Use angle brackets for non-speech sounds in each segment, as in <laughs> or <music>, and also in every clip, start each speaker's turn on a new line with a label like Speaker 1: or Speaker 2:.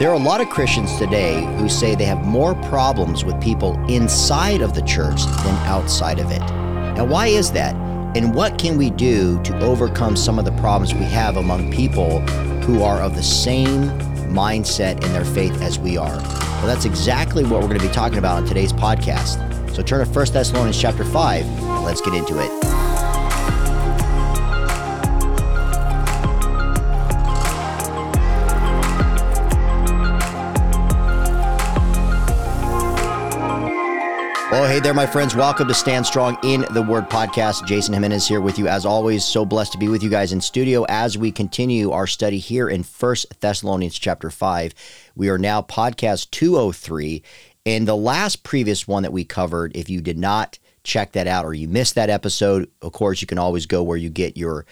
Speaker 1: There are a lot of Christians today who say they have more problems with people inside of the church than outside of it. Now, why is that? And what can we do to overcome some of the problems we have among people who are of the same mindset in their faith as we are? Well, that's exactly what we're going to be talking about on today's podcast. So turn to 1 Thessalonians chapter 5. Let's get into it. Oh, hey there, my friends. Welcome to Stand Strong in the Word podcast. Jason Jimenez here with you. As always, so blessed to be with you guys in studio as we continue our study here in First Thessalonians chapter 5. We are now podcast 203. And the last previous one that we covered, if you did not check that out or you missed that episode, of course, you can always go where you get your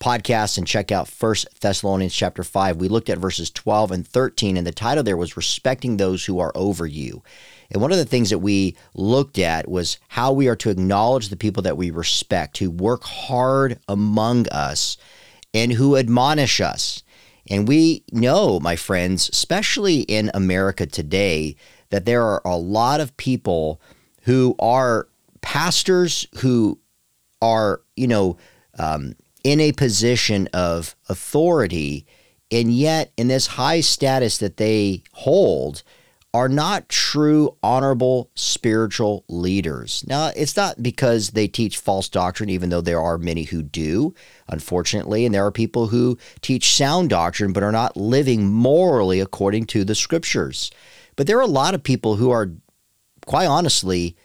Speaker 1: podcasts and check out First Thessalonians chapter 5. We looked at verses 12 and 13, and the title there was Respecting Those Who Are Over You. And one of the things that we looked at was how we are to acknowledge the people that we respect, who work hard among us and who admonish us. And we know, my friends, especially in America today, that there are a lot of people who are pastors who are, you know, um, in a position of authority, and yet in this high status that they hold, are not true, honorable spiritual leaders. Now, it's not because they teach false doctrine, even though there are many who do, unfortunately, and there are people who teach sound doctrine but are not living morally according to the scriptures. But there are a lot of people who are, quite honestly,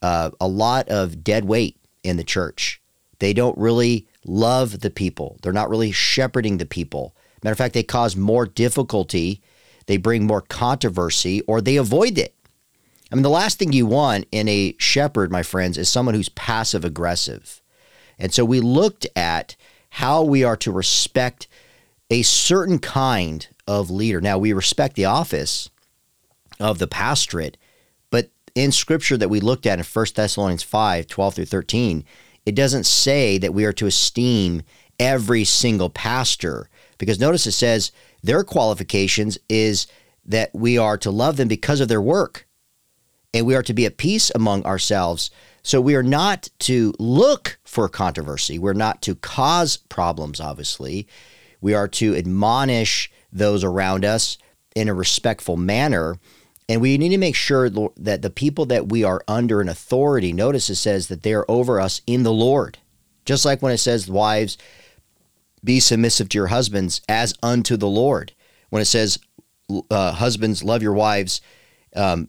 Speaker 1: uh, a lot of dead weight in the church. They don't really love the people, they're not really shepherding the people. Matter of fact, they cause more difficulty they bring more controversy, or they avoid it. I mean, the last thing you want in a shepherd, my friends, is someone who's passive aggressive. And so we looked at how we are to respect a certain kind of leader. Now, we respect the office of the pastorate, but in scripture that we looked at in 1 Thessalonians 5 12 through 13, it doesn't say that we are to esteem every single pastor. Because notice it says their qualifications is that we are to love them because of their work and we are to be at peace among ourselves. So we are not to look for controversy. We're not to cause problems, obviously. We are to admonish those around us in a respectful manner. And we need to make sure that the people that we are under in authority, notice it says that they are over us in the Lord. Just like when it says, wives, be submissive to your husbands as unto the Lord. When it says, uh, husbands, love your wives, um,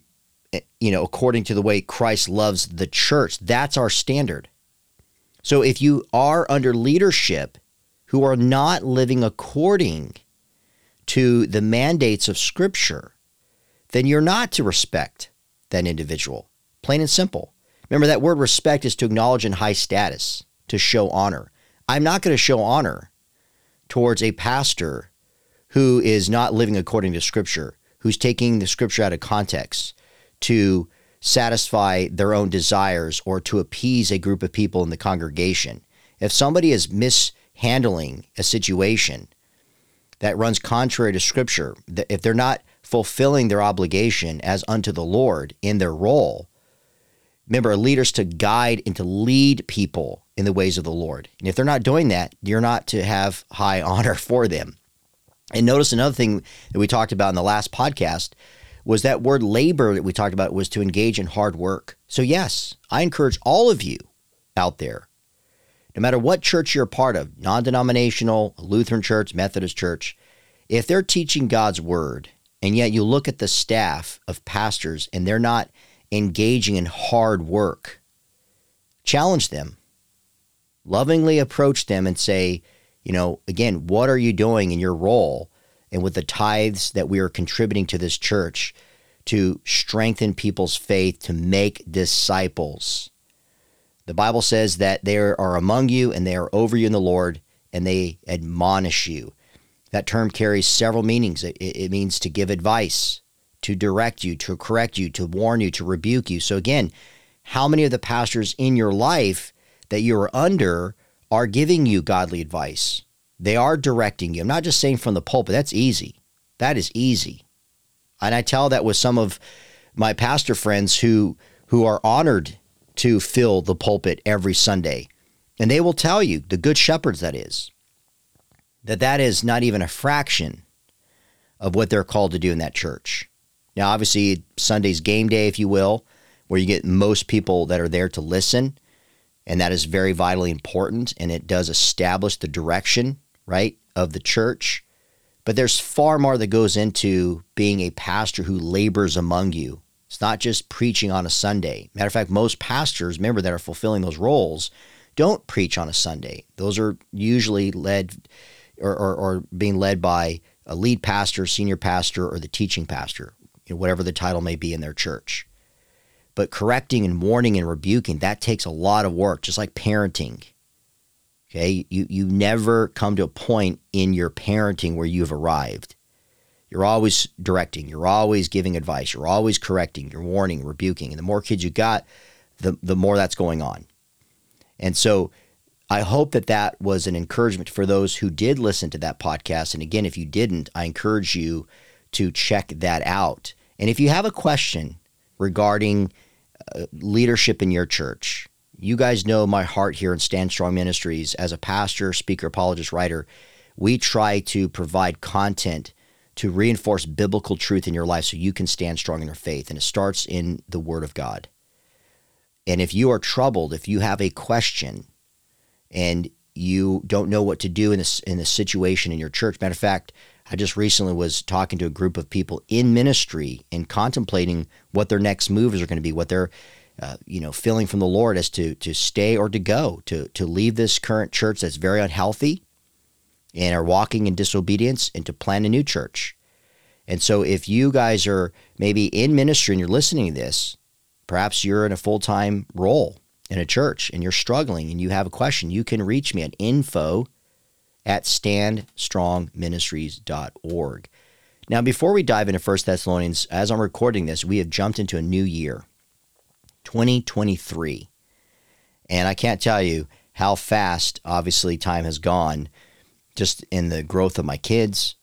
Speaker 1: eh, you know, according to the way Christ loves the church, that's our standard. So if you are under leadership who are not living according to the mandates of Scripture, then you're not to respect that individual. Plain and simple. Remember, that word respect is to acknowledge in high status, to show honor. I'm not going to show honor towards a pastor who is not living according to Scripture, who's taking the Scripture out of context to satisfy their own desires or to appease a group of people in the congregation. If somebody is mishandling a situation that runs contrary to Scripture, if they're not fulfilling their obligation as unto the Lord in their role, remember, leaders to guide and to lead people in the ways of the Lord. And if they're not doing that, you're not to have high <laughs> honor for them. And notice another thing that we talked about in the last podcast was that word labor that we talked about was to engage in hard work. So, yes, I encourage all of you out there, no matter what church you're a part of non denominational, Lutheran church, Methodist church if they're teaching God's word and yet you look at the staff of pastors and they're not engaging in hard work, challenge them lovingly approach them and say, you know, again, what are you doing in your role and with the tithes that we are contributing to this church to strengthen people's faith, to make disciples? The Bible says that they are among you and they are over you in the Lord and they admonish you. That term carries several meanings. It, it, means to give advice, to direct you, to correct you, to warn you, to rebuke you. So, again, how many of the pastors in your life that you're under are giving you godly advice. They are directing you. I'm not just saying from the pulpit, that's easy. That is easy. And I tell that with some of my pastor friends who who are honored to fill the pulpit every Sunday. And they will tell you, the good shepherds that is, that that is not even a fraction of what they're called to do in that church. Now, obviously, Sunday's game day, if you will, where you get most people that are there to listen, and that is very vitally important, and it does establish the direction, right, of the church. But there's far more that goes into being a pastor who labors among you. It's not just preaching on a Sunday. Matter of fact, most pastors, remember, that are fulfilling those roles, don't preach on a Sunday. Those are usually led or, or, or being led by a lead pastor, senior pastor, or the teaching pastor, you know, whatever the title may be in their church. But correcting and warning and rebuking, that takes a lot of work, just like parenting. Okay. You, you never come to a point in your parenting where you've arrived. You're always directing, you're always giving advice, you're always correcting, you're warning, rebuking. And the more kids you got, the, the more that's going on. And so I hope that that was an encouragement for those who did listen to that podcast. And again, if you didn't, I encourage you to check that out. And if you have a question regarding uh, leadership in your church, you guys know my heart here in Stand Strong Ministries as a pastor, speaker, apologist, writer. We try to provide content to reinforce biblical truth in your life so you can stand strong in your faith. And it starts in the Word of God. And if you are troubled, if you have a question and you don't know what to do in this in this situation in your church, matter of fact, I just recently was talking to a group of people in ministry and contemplating what their next moves are going to be, what they're uh, you know feeling from the Lord as to to stay or to go, to to leave this current church that's very unhealthy and are walking in disobedience and to plant a new church. And so if you guys are maybe in ministry and you're listening to this, Perhaps you're in a full time role in a church and you're struggling and you have a question. You can reach me at info at standstrongministries.org. Now, before we dive into 1 Thessalonians, as I'm recording this, we have jumped into a new year, 2023. And I can't tell you how fast, obviously, time has gone just in the growth of my kids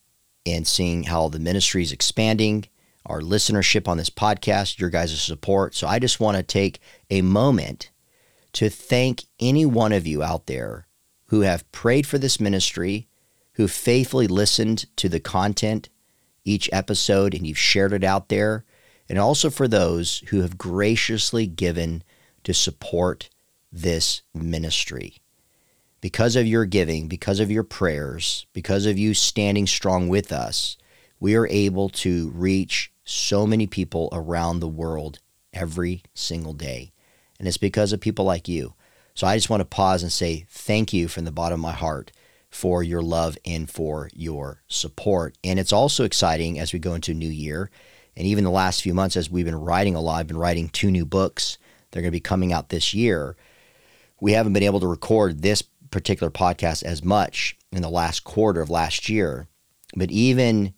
Speaker 1: and seeing how the ministry is expanding our listenership on this podcast, your guys' support. So I just want to take a moment to thank any one of you out there who have prayed for this ministry, who faithfully listened to the content each episode and you've shared it out there, and also for those who have graciously given to support this ministry. Because of your giving, because of your prayers, because of you standing strong with us, we are able to reach so many people around the world every single day. And it's because of people like you. So I just want to pause and say thank you from the bottom of my heart for your love and for your support. And it's also exciting as we go into a new year. And even the last few months, as we've been writing a lot, I've been writing two new books. They're going to be coming out this year. We haven't been able to record this particular podcast as much in the last quarter of last year. But even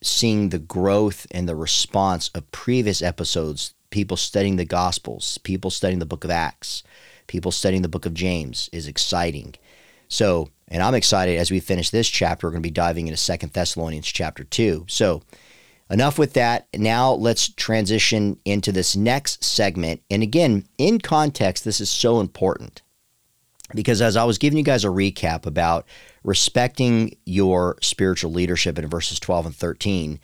Speaker 1: seeing the growth and the response of previous episodes, people studying the Gospels, people studying the book of Acts, people studying the book of James is exciting. So, and I'm excited as we finish this chapter, we're going to be diving into Second Thessalonians chapter 2. So, enough with that. Now let's transition into this next segment. And again, in context, this is so important because as I was giving you guys a recap about respecting your spiritual leadership in verses 12 and 13,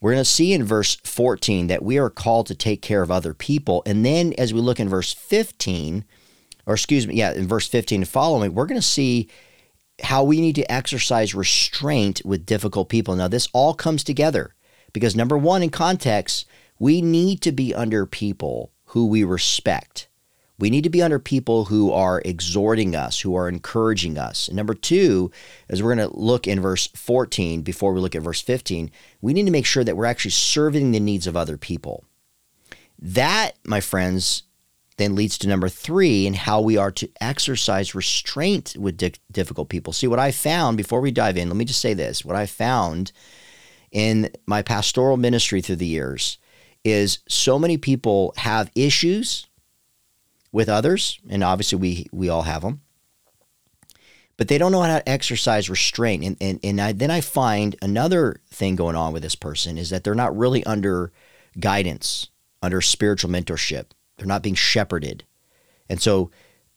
Speaker 1: we're going to see in verse 14 that we are called to take care of other people. And then as we look in verse 15, or excuse me, yeah, in verse 15 and following, we're going to see how we need to exercise restraint with difficult people. Now, this all comes together because number one, in context, we need to be under people who we respect. We need to be under people who are exhorting us, who are encouraging us. And number two, as we're going to look in verse 14 before we look at verse 15, we need to make sure that we're actually serving the needs of other people. That, my friends, then leads to number three and how we are to exercise restraint with di- difficult people. See, what I found before we dive in, let me just say this what I found in my pastoral ministry through the years is so many people have issues with others, and obviously we we all have them. but they don't know how to exercise restraint. And, and, and I, then I find another thing going on with this person is that they're not really under guidance, under spiritual mentorship. They're not being shepherded. And so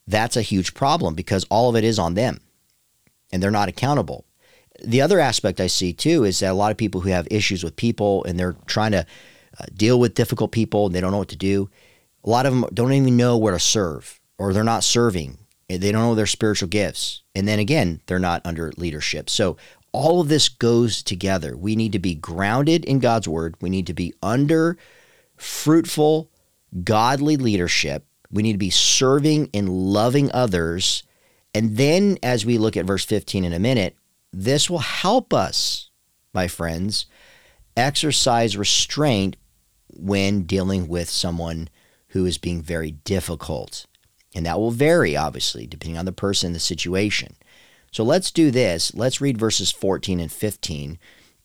Speaker 1: that's a huge problem because all of it is on them and they're not accountable. The other aspect I see too is that a lot of people who have issues with people and they're trying to uh, deal with difficult people and they don't know what to do, a lot of them don't even know where to serve or they're not serving. They don't know their spiritual gifts. And then again, they're not under leadership. So all of this goes together. We need to be grounded in God's word. We need to be under fruitful, godly leadership. We need to be serving and loving others and then, as we look at verse 15 in a minute, this will help us, my friends, exercise restraint when dealing with someone who is being very difficult. And that will vary, obviously, depending on the person, the situation. So let's do this. Let's read verses 14 and 15.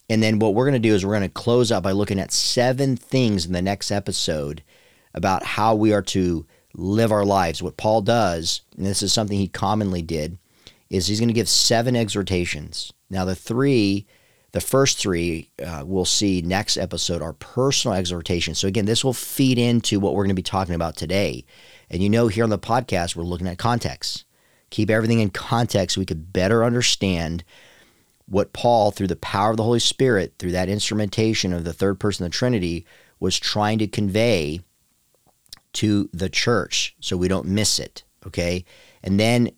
Speaker 1: And then what we're going to do is we're going to close out by looking at seven things in the next episode about how we are to live our lives. What Paul does, and this is something he commonly did, is he's going to give seven exhortations. Now, the three, the first three uh, we'll see next episode are personal exhortations. So, again, this will feed into what we're going to be talking about today. And you know, here on the podcast, we're looking at context. Keep everything in context so we could better understand what Paul, through the power of the Holy Spirit, through that instrumentation of the third person of the Trinity, was trying to convey to the church so we don't miss it. Okay. And then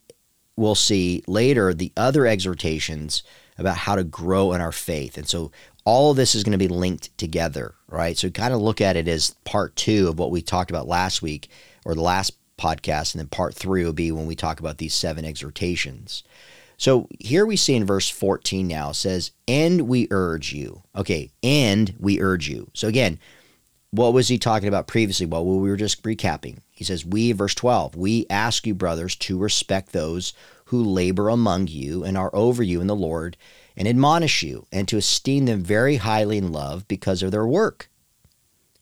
Speaker 1: we'll see later the other exhortations about how to grow in our faith. And so all of this is going to be linked together, right? So kind of look at it as part two of what we talked about last week or the last podcast. And then part three will be when we talk about these seven exhortations. So here we see in verse 14 now says, and we urge you. Okay, and we urge you. So again, what was he talking about previously? Well, we were just recapping. He says, We, verse 12, we ask you, brothers, to respect those who labor among you and are over you in the Lord and admonish you, and to esteem them very highly in love because of their work.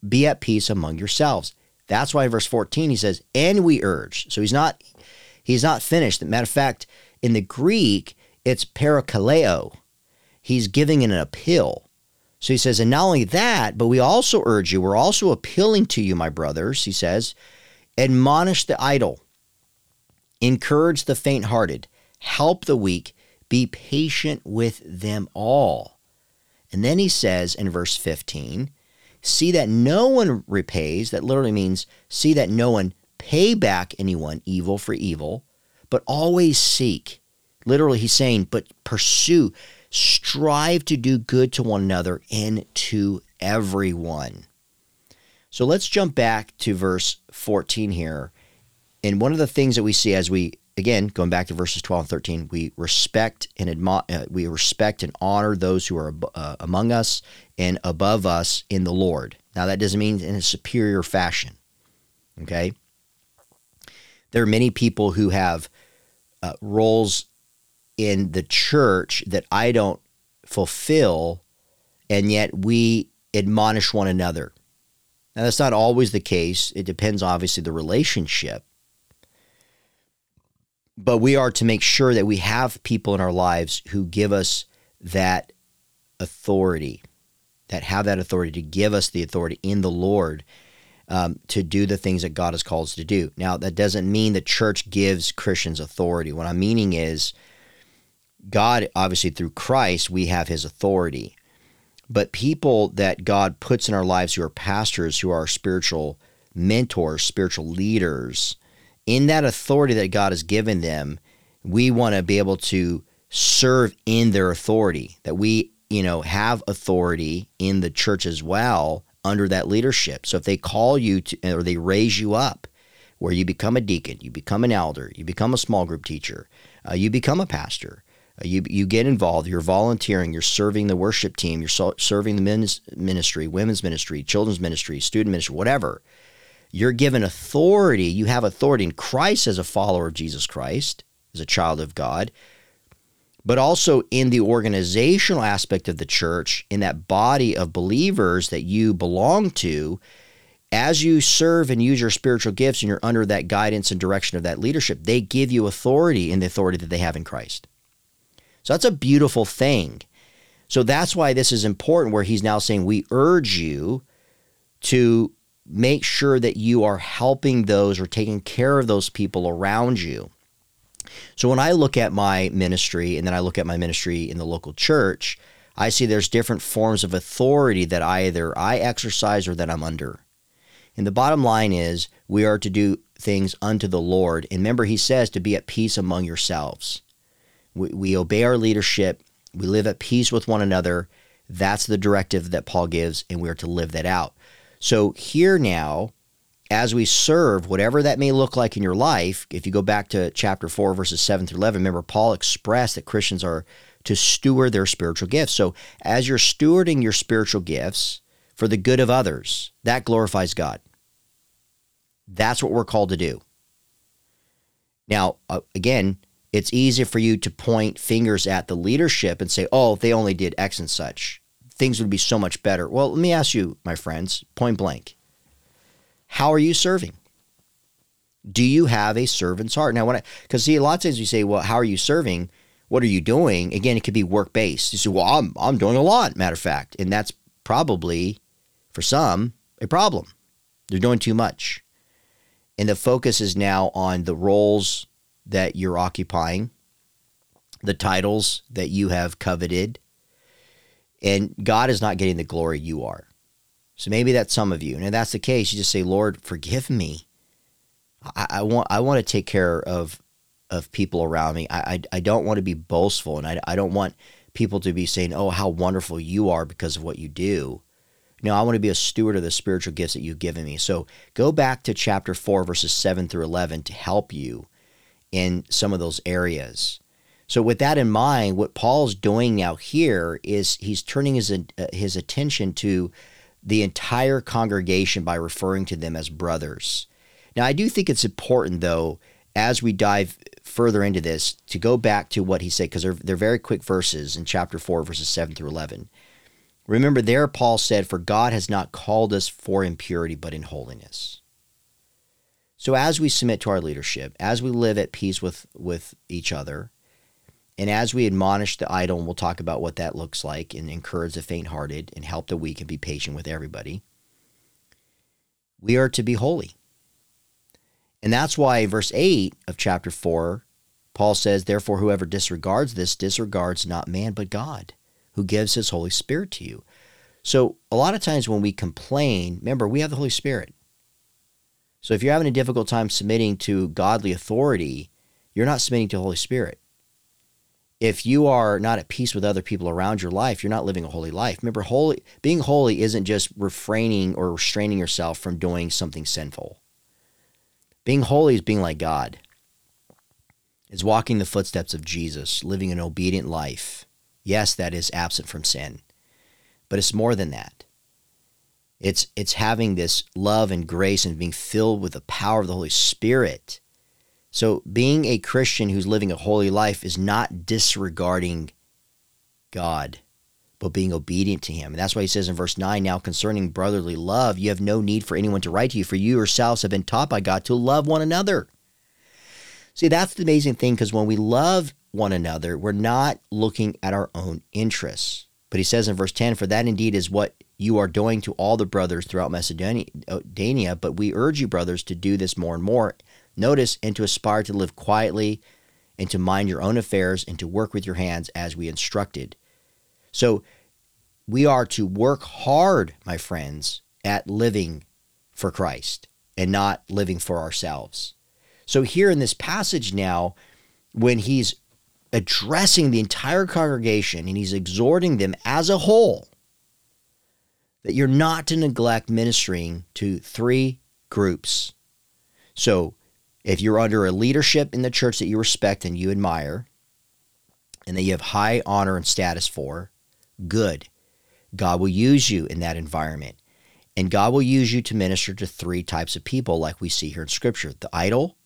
Speaker 1: Be at peace among yourselves. That's why verse 14 he says, and we urge. So he's not he's not finished. Matter of fact, in the Greek, it's parakaleo. He's giving an appeal. So he says, and not only that, but we also urge you, we're also appealing to you, my brothers, he says, admonish the idle, encourage the faint hearted, help the weak, be patient with them all. And then he says in verse 15, see that no one repays, that literally means see that no one pay back anyone evil for evil, but always seek. Literally, he's saying, but pursue strive to do good to one another and to everyone. So let's jump back to verse 14 here. And one of the things that we see as we again going back to verses 12 and 13 we respect and admire uh, we respect and honor those who are uh, among us and above us in the lord now that doesn't mean in a superior fashion okay there are many people who have uh, roles in the church that I don't fulfill, and yet we admonish one another. Now, that's not always the case. It depends, obviously, the relationship. But we are to make sure that we have people in our lives who give us that authority, that have that authority to give us the authority in the Lord um, to do the things that God has called us to do. Now, that doesn't mean the church gives Christians authority. What I'm meaning is God, obviously, through Christ, we have his authority. But people that God puts in our lives who are pastors, who are spiritual mentors, spiritual leaders, in that authority that God has given them, we want to be able to serve in their authority, that we, you know, have authority in the church as well under that leadership. So if they call you to, or they raise you up, where you become a deacon, you become an elder, you become a small group teacher, uh, you become a pastor, you, you get involved, you're volunteering, you're serving the worship team, you're so, serving the men's ministry, women's ministry, children's ministry, student ministry, whatever. You're given authority. You have authority in Christ as a follower of Jesus Christ, as a child of God, but also in the organizational aspect of the church, in that body of believers that you belong to. as you serve and use your spiritual gifts and you're under that guidance and direction of that leadership, they give you authority in the authority that they have in Christ. So that's a beautiful thing. So that's why this is important, where he's now saying, We urge you to make sure that you are helping those or taking care of those people around you. So when I look at my ministry and then I look at my ministry in the local church, I see there's different forms of authority that either I exercise or that I'm under. And the bottom line is we are to do things unto the Lord. And remember, he says to be at peace among yourselves. We, we obey our leadership, we live at peace with one another. That's the directive that Paul gives, and we are to live that out. So, here now, as we serve, whatever that may look like in your life, if you go back to chapter 4, verses 7 through 11, remember, Paul expressed that Christians are to steward their spiritual gifts. So, as you're stewarding your spiritual gifts for the good of others, that glorifies God. That's what we're called to do. Now, uh, again, it's easy for you to point fingers at the leadership and say, oh, they only did X and such. Things would be so much better. Well, let me ask you, my friends, point blank. How are you serving? Do you have a servant's heart? Now, when I, because see, a lot of times you say, well, how are you serving? What are you doing? Again, it could be work based. You say, well, I'm, I'm doing a lot, matter of fact. And that's probably, for some, a problem. They're doing too much. And the focus is now on the roles that you're occupying, the titles that you have coveted. And God is not getting the glory you are. So maybe that's some of you. And if that's the case, you just say, Lord, forgive me. I, I want I want to take care of of people around me. I, I, I don't want to be boastful and I, I don't want people to be saying, oh, how wonderful you are because of what you do. No, I want to be a steward of the spiritual gifts that you've given me. So go back to chapter 4, verses 7 through 11 to help you in some of those areas. So, with that in mind, what Paul's doing now here is he's turning his, uh, his attention to the entire congregation by referring to them as brothers. Now, I do think it's important, though, as we dive further into this, to go back to what he said, because they're, they're very quick verses in chapter 4, verses 7 through 11. Remember, there Paul said, For God has not called us for impurity, but in holiness. So as we submit to our leadership, as we live at peace with, with each other, and as we admonish the idle, and we'll talk about what that looks like, and encourage the faint hearted, and help the weak, and be patient with everybody, we are to be holy. And that's why verse 8 of chapter 4, Paul says, Therefore, whoever disregards this disregards not man, but God who gives his Holy Spirit to you. So, a lot of times when we complain, remember, we have the Holy Spirit. So, if you're having a difficult time submitting to godly authority, you're not submitting to the Holy Spirit. If you are not at peace with other people around your life, you're not living a holy life. Remember, holy being holy isn't just refraining or restraining yourself from doing something sinful. Being holy is being like God. Is walking the footsteps of Jesus, living an obedient life, Yes, that is absent from sin. But it's more than that. It's it's having this love and grace and being filled with the power of the Holy Spirit. So being a Christian who's living a holy life is not disregarding God, but being obedient to him. And that's why he says in verse 9, now concerning brotherly love, you have no need for anyone to write to you, for you yourselves have been taught by God to love one another. See, that's the amazing thing because when we love one another. We're not looking at our own interests. But he says in verse 10 For that indeed is what you are doing to all the brothers throughout Macedonia, but we urge you, brothers, to do this more and more. Notice, and to aspire to live quietly, and to mind your own affairs, and to work with your hands as we instructed. So we are to work hard, my friends, at living for Christ and not living for ourselves. So here in this passage now, when he's addressing the entire congregation and he's exhorting them as a whole that you're not to neglect ministering to three groups. So, if you're under a leadership in the church that you respect and you admire, and that you have high honor and status for, good. God will use you in that environment. And God will use you to minister to three types of people, like we see here in Scripture the idle,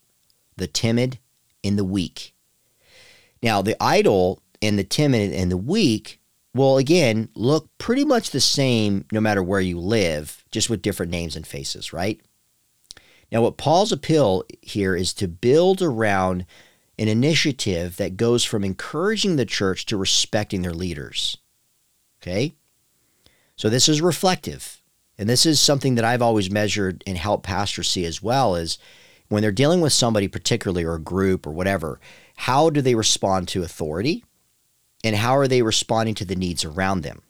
Speaker 1: the timid, and the weak. Now, the idle and the timid and the weak will again look pretty much the same no matter where you live, just with different names and faces, right? Now, what Paul's appeal here is to build around an initiative that goes from encouraging the church to respecting their leaders. Okay? So this is reflective. And this is something that I've always measured and helped pastors see as well is when they're dealing with somebody particularly or a group or whatever, how do they respond to authority? And how are they responding to the needs around them?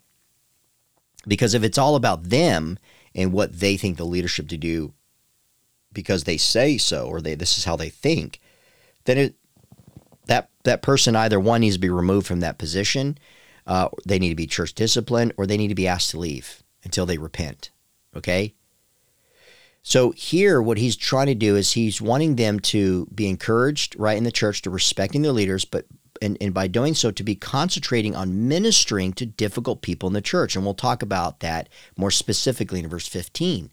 Speaker 1: Because if it's all about them and what they think the leadership to do because they say so or they this is how they think, then it that that person either one needs to be removed from that position, uh, they need to be church disciplined, or they need to be asked to leave until they repent. Okay. So here, what he's trying to do is he's wanting them to be encouraged, right, in the church to respecting their leaders, but and, and by doing so to be concentrating on ministering to difficult people in the church. And we'll talk about that more specifically in verse 15.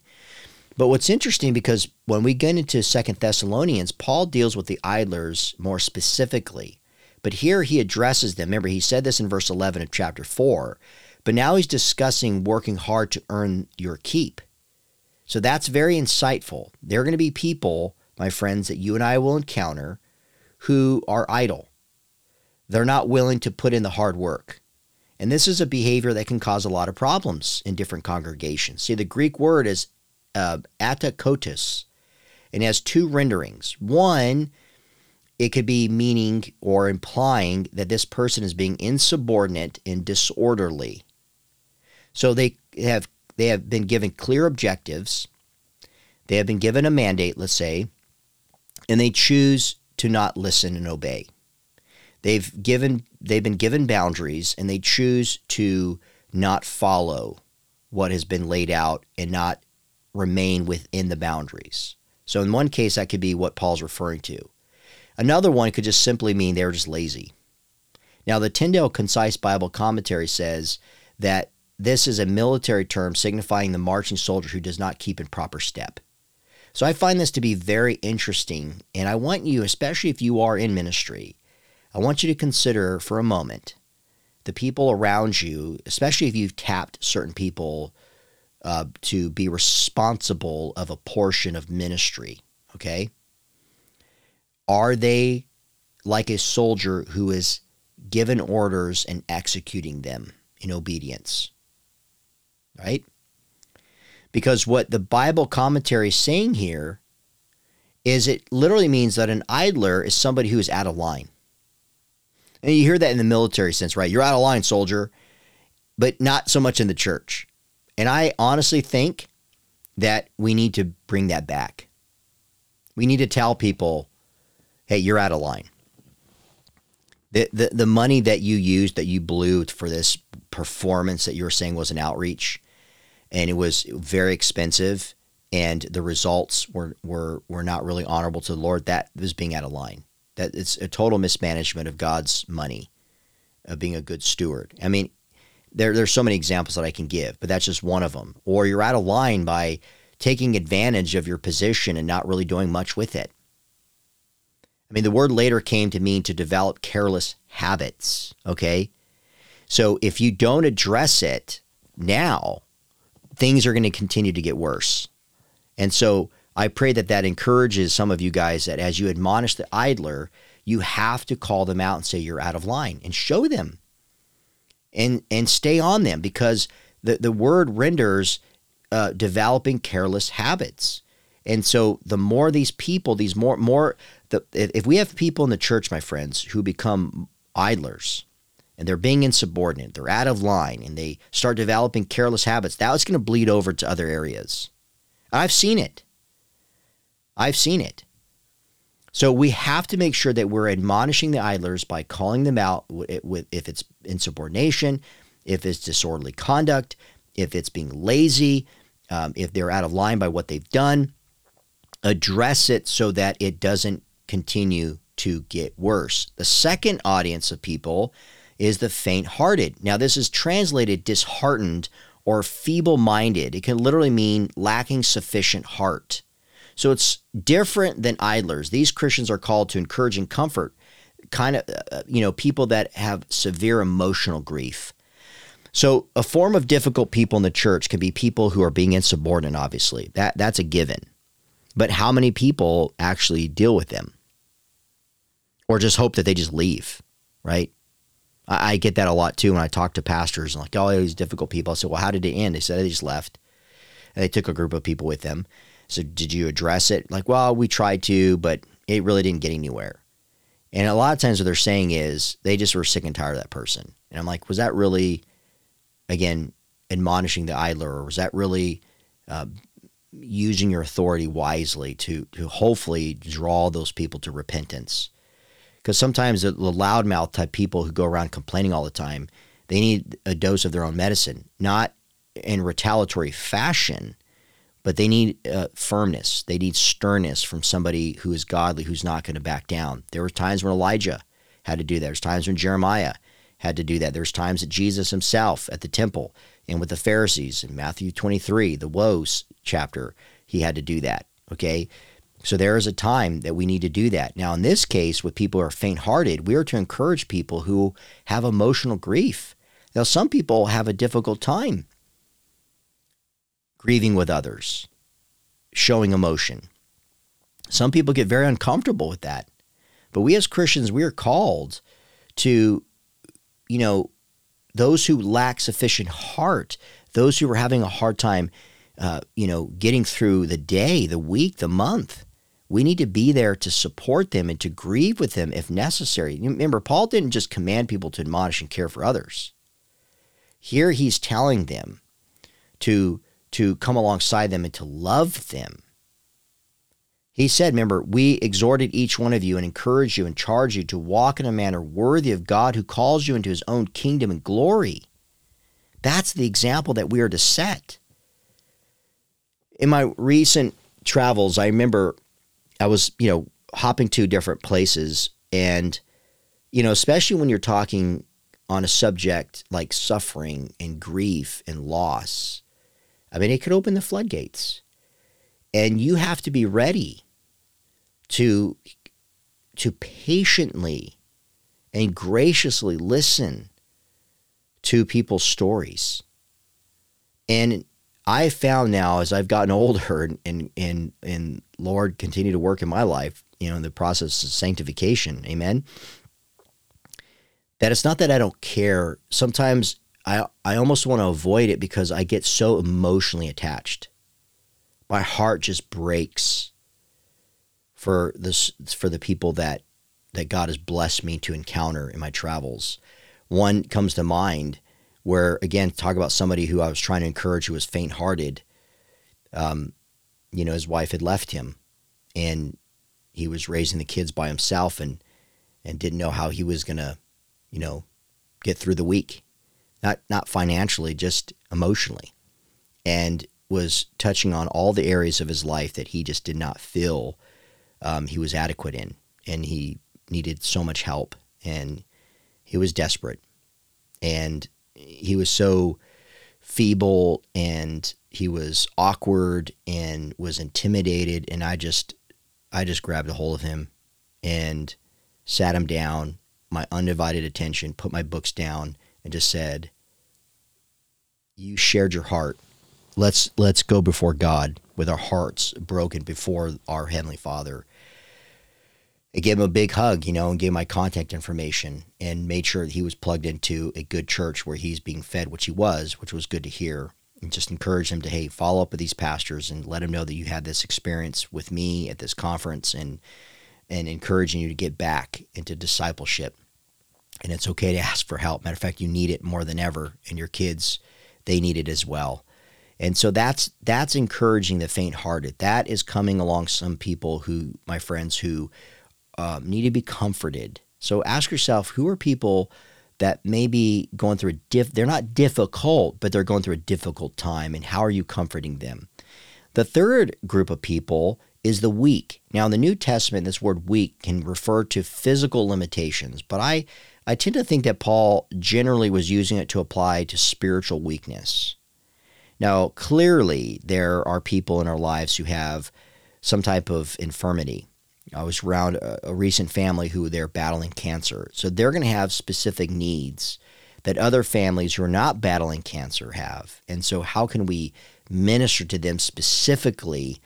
Speaker 1: But what's interesting because when we get into Second Thessalonians, Paul deals with the idlers more specifically. But here he addresses them. Remember, he said this in verse 11 of chapter 4. But now he's discussing working hard to earn your keep. So that's very insightful. There are going to be people, my friends, that you and I will encounter who are idle. They're not willing to put in the hard work. And this is a behavior that can cause a lot of problems in different congregations. See, the Greek word is uh, atakotos, and has two renderings. One, it could be meaning or implying that this person is being insubordinate and disorderly. So they have they have been given clear objectives. They have been given a mandate, let's say, and they choose to not listen and obey. They've given they've been given boundaries and they choose to not follow what has been laid out and not remain within the boundaries. So in one case, that could be what Paul's referring to. Another one could just simply mean they're just lazy. Now, the Tyndale Concise Bible Commentary says that this is a military term signifying the marching soldier who does not keep in proper step. So I find this to be very interesting, and I want you, especially if you are in ministry, I want you to consider for a moment the people around you, especially if you've tapped certain people uh, to be responsible of a portion of ministry. Okay. Are they like a soldier who is given orders and executing them in obedience? Right? Because what the Bible commentary is saying here is it literally means that an idler is somebody who is out of line. And you hear that in the military sense, right? You're out of line, soldier, but not so much in the church. And I honestly think that we need to bring that back. We need to tell people, hey, you're out of line. The, the, the money that you used, that you blew for this performance that you were saying was an outreach, and it was very expensive, and the results were, were, were not really honorable to the Lord, that was being out of line. That it's a total mismanagement of God's money, of being a good steward. I mean, there, there's so many examples that I can give, but that's just one of them. Or you're out of line by taking advantage of your position and not really doing much with it. I mean, the word later came to mean to develop careless habits. Okay. So if you don't address it now, things are going to continue to get worse. And so I pray that that encourages some of you guys that as you admonish the idler, you have to call them out and say you're out of line and show them and and stay on them because the the word renders uh, developing careless habits. And so the more these people, these more more the if we have people in the church, my friends, who become idlers and they're being insubordinate, they're out of line, and they start developing careless habits, that's going to bleed over to other areas. I've seen it. I've seen it. So we have to make sure that we're admonishing the idlers by calling them out if it's insubordination, if it's disorderly conduct, if it's being lazy, um, if they're out of line by what they've done. Address it so that it doesn't continue to get worse. The second audience of people is the faint hearted. Now, this is translated disheartened or feeble minded. It can literally mean lacking sufficient heart. So it's different than idlers. These Christians are called to encourage and comfort kind of, uh, uh, you know, people that have severe emotional grief. So, a form of difficult people in the church can be people who are being insubordinate, obviously. That, that's a given. But how many people actually deal with them? Or just hope that they just leave, right? I, I get that a lot too when I talk to pastors and like, oh, these difficult people. I said, well, how did it end? They said they just left. And they took a group of people with them. So, did you address it? Like, well, we tried to, but it really didn't get anywhere. And a lot of times what they're saying is they just were sick and tired of that person. And I'm like, was that really, again, admonishing the idler, or was that really uh, using your authority wisely to to hopefully draw those people to repentance? Because sometimes the, the loudmouth type people who go around complaining all the time, they need a dose of their own medicine, not in retaliatory fashion, but they need uh, firmness. They need sternness from somebody who is godly, who's not going to back down. There were times when Elijah had to do that. There's times when Jeremiah had to do that. There's times that Jesus himself at the temple and with the Pharisees in Matthew 23, the woes chapter, he had to do that. Okay. So there is a time that we need to do that. Now, in this case, with people who are faint hearted, we are to encourage people who have emotional grief. Now, some people have a difficult time grieving with others, showing emotion. Some people get very uncomfortable with that. But we as Christians, we are called to, you know, those who lack sufficient heart, those who are having a hard time, uh, you know, getting through the day, the week, the month. We need to be there to support them and to grieve with them if necessary. Remember, Paul didn't just command people to admonish and care for others. Here he's telling them to to come alongside them and to love them. He said, Remember, we exhorted each one of you and encourage you and charge you to walk in a manner worthy of God who calls you into his own kingdom and glory. That's the example that we are to set. In my recent travels, I remember I was, you know, hopping to different places and, you know, especially when you're talking on a subject like suffering and grief and loss I mean, it could open the floodgates. And you have to be ready to, to patiently and graciously listen to people's stories. And I found now as I've gotten older and, and, and, and Lord continue to work in my life, you know, in the process of sanctification, amen, that it's not that I don't care. Sometimes I I almost want to avoid it because I get so emotionally attached. My heart just breaks for this for the people that that God has blessed me to encounter in my travels. One comes to mind where again talk about somebody who I was trying to encourage who was faint-hearted. Um, you know, his wife had left him and he was raising the kids by himself and and didn't know how he was to, you know, get through the week not not financially, just emotionally, and was touching on all the areas of his life that he just did not feel um, he was adequate in, and he needed so much help, and he was desperate, and he was so feeble, and he was awkward, and was intimidated, and I just I just grabbed a hold of him, and sat him down, my undivided attention, put my books down and just said, "You shared your heart. Let's let's go before God with our hearts broken before our heavenly Father." I gave him a big hug, you know, and gave my contact information and made sure that he was plugged into a good church where he's being fed, which he was, which was good to hear. And just encourage him to, hey, follow up with these pastors and let him know that you had this experience with me at this conference and and encouraging you to get back into discipleship and it's okay to ask for help. Matter of fact, you need it more than ever, and your kids, they need it as well. And so that's that's encouraging the faint-hearted. That is coming along some people who, my friends, who um, need to be comforted. So ask yourself, who are people that may be going through a diff? They're not difficult, but they're going through a difficult time, and how are you comforting them? The third group of people is the weak. Now, in the New Testament, this word weak can refer to physical limitations, but I I tend to think that Paul generally was using it to apply to spiritual weakness. Now, clearly, there are people in our lives who have some type of infirmity. I was around a, a recent family who they're battling cancer. So they're going to have specific needs that other families who are not battling cancer have. And so, how can we minister to them specifically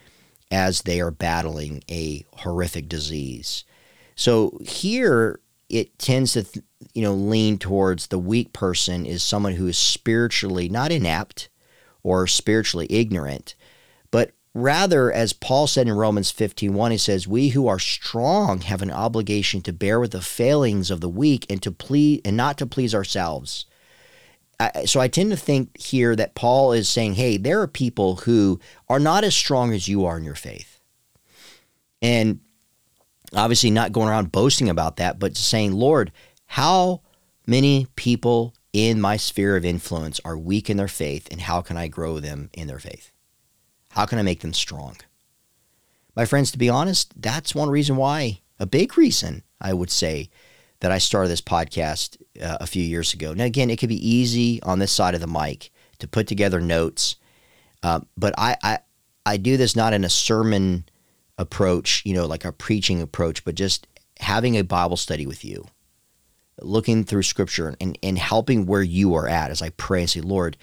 Speaker 1: as they are battling a horrific disease? So, here it tends to, you know, lean towards the weak person is someone who is spiritually not inept or spiritually ignorant, but Rather, as Paul said in Romans 15:1, he says, "We who are strong have an obligation to bear with the failings of the weak and to please and not to please ourselves." I, so I tend to think here that Paul is saying, "Hey, there are people who are not as strong as you are in your faith." And obviously not going around boasting about that, but saying, "Lord, how many people in my sphere of influence are weak in their faith and how can I grow them in their faith?" How can I make them strong? My friends, to be honest, that's one reason why, a big reason, I would say, that I started this podcast uh, a few years ago. Now, again, it could be easy on this side of the mic to put together notes, uh, but I, I, I do this not in a sermon approach, you know, like a preaching approach, but just having a Bible study with you, looking through scripture and, and helping where you are at as I pray and say, Lord,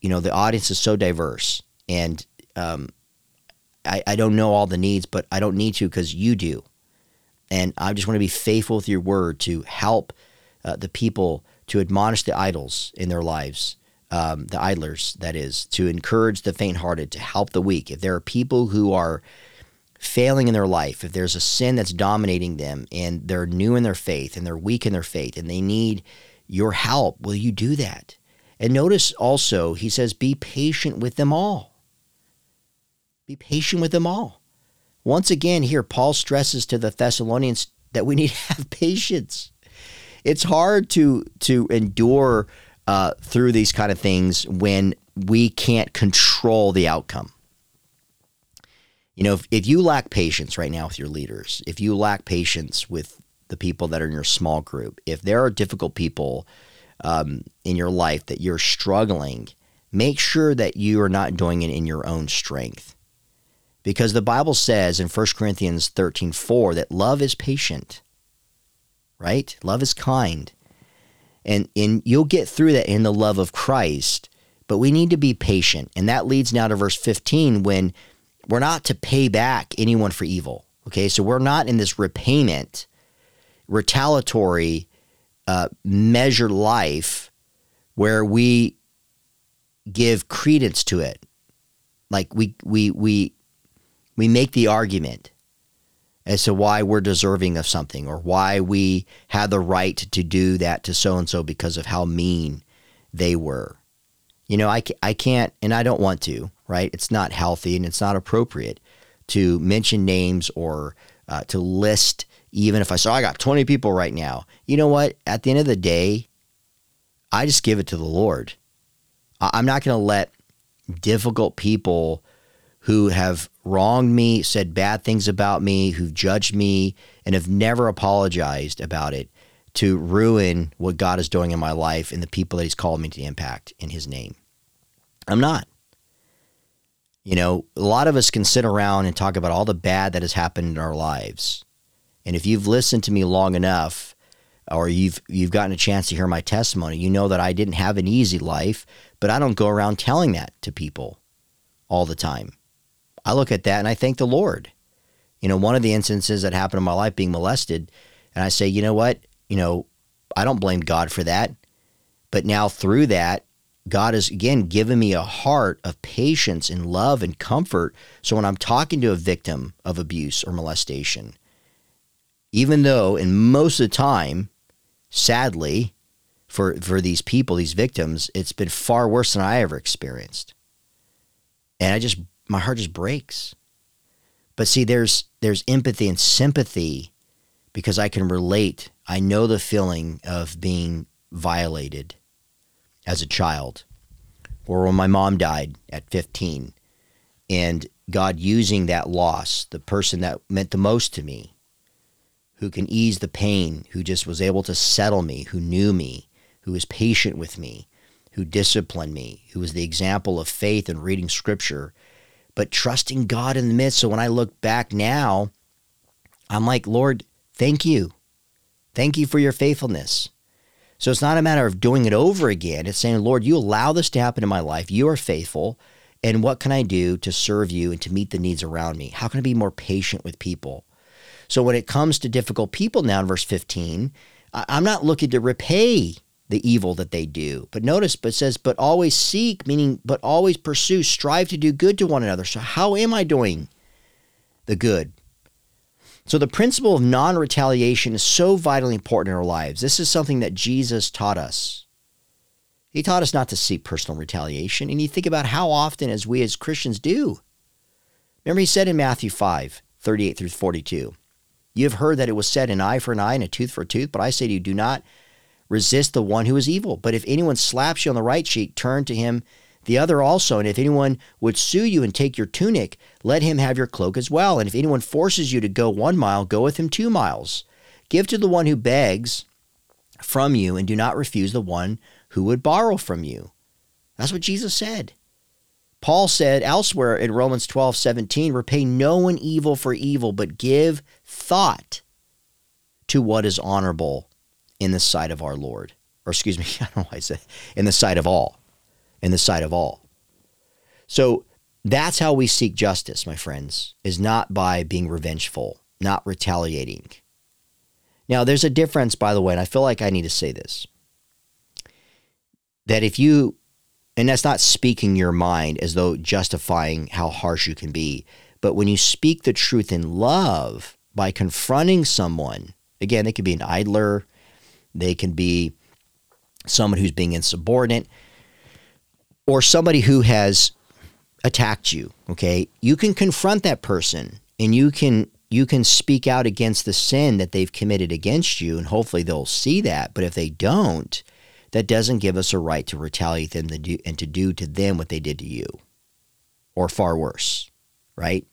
Speaker 1: you know, the audience is so diverse and um, I, I don't know all the needs, but I don't need to because you do. And I just want to be faithful with your word to help uh, the people to admonish the idols in their lives, um, the idlers, that is, to encourage the faint hearted, to help the weak. If there are people who are failing in their life, if there's a sin that's dominating them and they're new in their faith and they're weak in their faith and they need your help, will you do that? And notice also, he says, be patient with them all. Be patient with them all. Once again, here, Paul stresses to the Thessalonians that we need to have <laughs> patience. It's hard to to endure uh, through these kind of things when we can't control the outcome. You know, if, if you lack patience right now with your leaders, if you lack patience with the people that are in your small group, if there are difficult people um, in your life that you're struggling, make sure that you are not doing it in your own strength. Because the Bible says in 1 Corinthians 13 4 that love is patient, right? Love is kind. And, and you'll get through that in the love of Christ, but we need to be patient. And that leads now to verse 15 when we're not to pay back anyone for evil. Okay, so we're not in this repayment, retaliatory, uh, measured life where we give credence to it. Like we we we we make the argument as to why we're deserving of something or why we had the right to do that to so and so because of how mean they were. You know, I, I can't and I don't want to, right? It's not healthy and it's not appropriate to mention names or uh, to list, even if I saw I got 20 people right now. You know what? At the end of the day, I just give it to the Lord. I'm not going to let difficult people who have wronged me, said bad things about me, who've judged me, and have never apologized about it to ruin what God is doing in my life and the people that He's called me to impact in His name. I'm not. You know, a lot of us can sit around and talk about all the bad that has happened in our lives. And if you've listened to me long enough, or you've you've gotten a chance to hear my testimony, you know that I didn't have an easy life, but I don't go around telling that to people all the time. I look at that and I thank the Lord. You know, one of the instances that happened in my life being molested, and I say, you know what? You know, I don't blame God for that. But now through that, God has again given me a heart of patience and love and comfort. So when I'm talking to a victim of abuse or molestation, even though in most of the time, sadly, for for these people, these victims, it's been far worse than I ever experienced. And I just my heart just breaks. But see, there's there's empathy and sympathy because I can relate. I know the feeling of being violated as a child, or when my mom died at 15, and God using that loss, the person that meant the most to me, who can ease the pain, who just was able to settle me, who knew me, who was patient with me, who disciplined me, who was the example of faith and reading scripture but trusting God in the midst. So when I look back now, I'm like, Lord, thank you. Thank you for your faithfulness. So it's not a matter of doing it over again. It's saying, Lord, you allow this to happen in my life. You are faithful. And what can I do to serve you and to meet the needs around me? How can I be more patient with people? So when it comes to difficult people now in verse 15, I'm not looking to repay the evil that they do. But notice, but says, but always seek, meaning, but always pursue, strive to do good to one another. So how am I doing the good? So the principle of non retaliation is so vitally important in our lives. This is something that Jesus taught us. He taught us not to seek personal retaliation. And you think about how often, as we as Christians do. Remember, he said in Matthew 5 38 through 42, You have heard that it was said, an eye for an eye and a tooth for a tooth. But I say to you, do not resist the one who is evil. But if anyone slaps you on the right cheek, turn to him the other also. And if anyone would sue you and take your tunic, let him have your cloak as well. And if anyone forces you to go one mile, go with him two miles. Give to the one who begs from you, and do not refuse the one who would borrow from you. That's what Jesus said. Paul said elsewhere in Romans 12, 17, repay no one evil for evil, but give thought to what is honorable in the sight of our Lord. Or excuse me, <laughs> I don't know why I said in the sight of all in the sight of all. So that's how we seek justice, my friends, is not by being revengeful, not retaliating. Now, there's a difference, by the way, and I feel like I need to say this that if you, and that's not speaking your mind as though justifying how harsh you can be, but when you speak the truth in love by confronting someone, again, they could be an idler, they can be someone who's being insubordinate or somebody who has attacked you, okay, you can confront that person and you can you can speak out against the sin that they've committed against you and hopefully they'll see that. But if they don't, that doesn't give us a right to retaliate them to do, and to do to them what they did to you or far worse, right?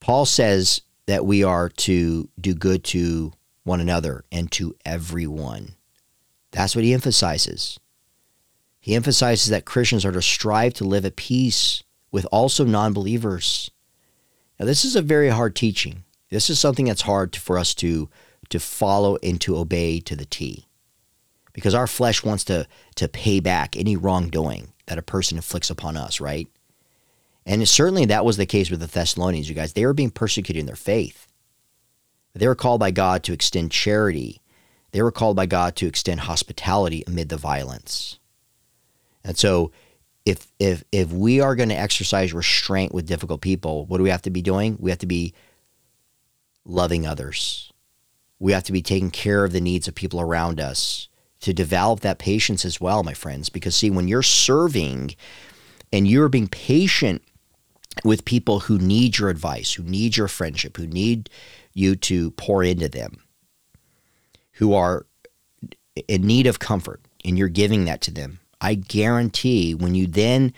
Speaker 1: Paul says that we are to do good to one another and to everyone. That's what he emphasizes. He emphasizes that Christians are to strive to live at peace with also non believers. Now, this is a very hard teaching. This is something that's hard for us to, to follow and to obey to the T. Because our flesh wants to, to pay back any wrongdoing that a person inflicts upon us, right? And certainly that was the case with the Thessalonians, you guys. They were being persecuted in their faith. They were called by God to extend charity. They were called by God to extend hospitality amid the violence. And so if if if we are going to exercise restraint with difficult people, what do we have to be doing? We have to be loving others. We have to be taking care of the needs of people around us to develop that patience as well, my friends. Because see, when you're serving and you're being patient with people who need your advice, who need your friendship, who need you to pour into them, who are in need of comfort, and you're giving that to them, I guarantee when you then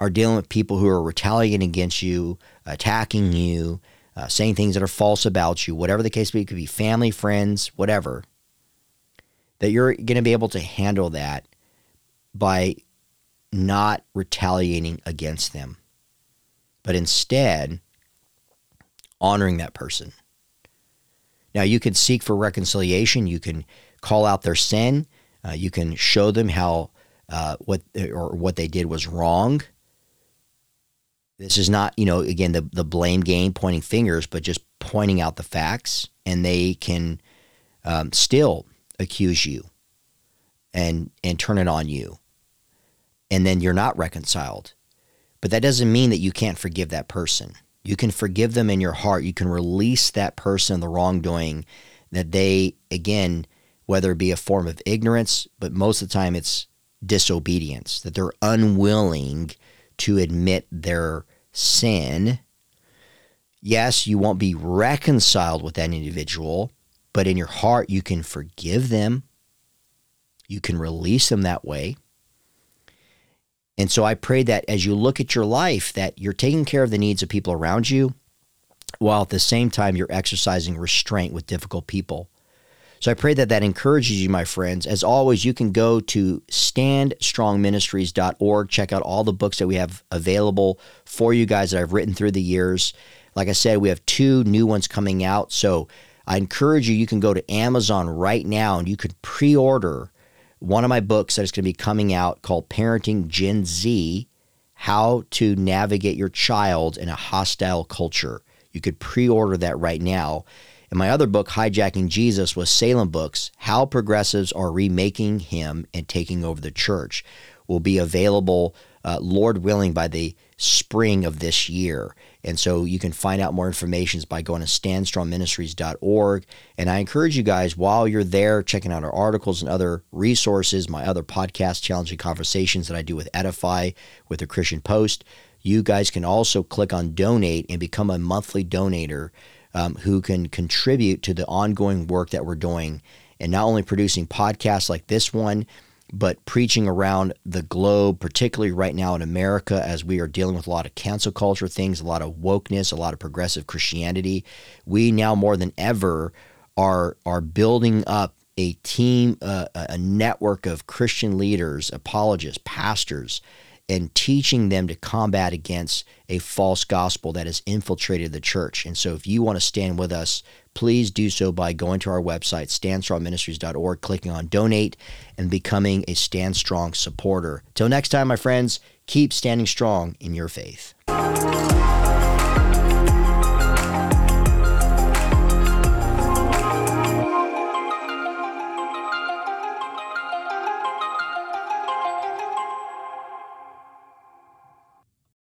Speaker 1: are dealing with people who are retaliating against you, attacking you, uh, saying things that are false about you, whatever the case may be, it could be family, friends, whatever, that you're going to be able to handle that by not retaliating against them, but instead honoring that person. Now, you can seek for reconciliation, you can call out their sin, uh, you can show them how uh, what or what they did was wrong. This is not, you know, again the the blame game, pointing fingers, but just pointing out the facts, and they can um, still accuse you and and turn it on you, and then you're not reconciled. But that doesn't mean that you can't forgive that person. You can forgive them in your heart. You can release that person the wrongdoing that they again, whether it be a form of ignorance, but most of the time it's disobedience, that they're unwilling to admit their sin. Yes, you won't be reconciled with that individual, but in your heart, you can forgive them. You can release them that way. And so I pray that as you look at your life, that you're taking care of the needs of people around you, while at the same time you're exercising restraint with difficult people. So I pray that that encourages you, my friends. As always, you can go to standstrongministries.org, check out all the books that we have available for you guys that I've written through the years. Like I said, we have two new ones coming out. So I encourage you, you can go to Amazon right now and you could pre order one of my books that is going to be coming out called Parenting Gen Z How to Navigate Your Child in a Hostile Culture. You could pre order that right now. And my other book, Hijacking Jesus, was Salem Books How Progressives Are Remaking Him and Taking Over the Church, will be available, uh, Lord willing, by the spring of this year. And so you can find out more information by going to standstrongministries.org. And I encourage you guys, while you're there checking out our articles and other resources, my other podcast, Challenging Conversations that I do with Edify, with the Christian Post, you guys can also click on donate and become a monthly donator um, who can contribute to the ongoing work that we're doing and not only producing podcasts like this one, but preaching around the globe, particularly right now in America, as we are dealing with a lot of cancel culture things, a lot of wokeness, a lot of progressive Christianity. We now more than ever are are building up a team, uh, a network of Christian leaders, apologists, pastors and teaching them to combat against a false gospel that has infiltrated the church. And so, if you want to stand with us, please do so by going to our website, standstrongministries.org, clicking on donate, and becoming a Stand Strong supporter. Till next time, my friends, keep standing strong in your faith.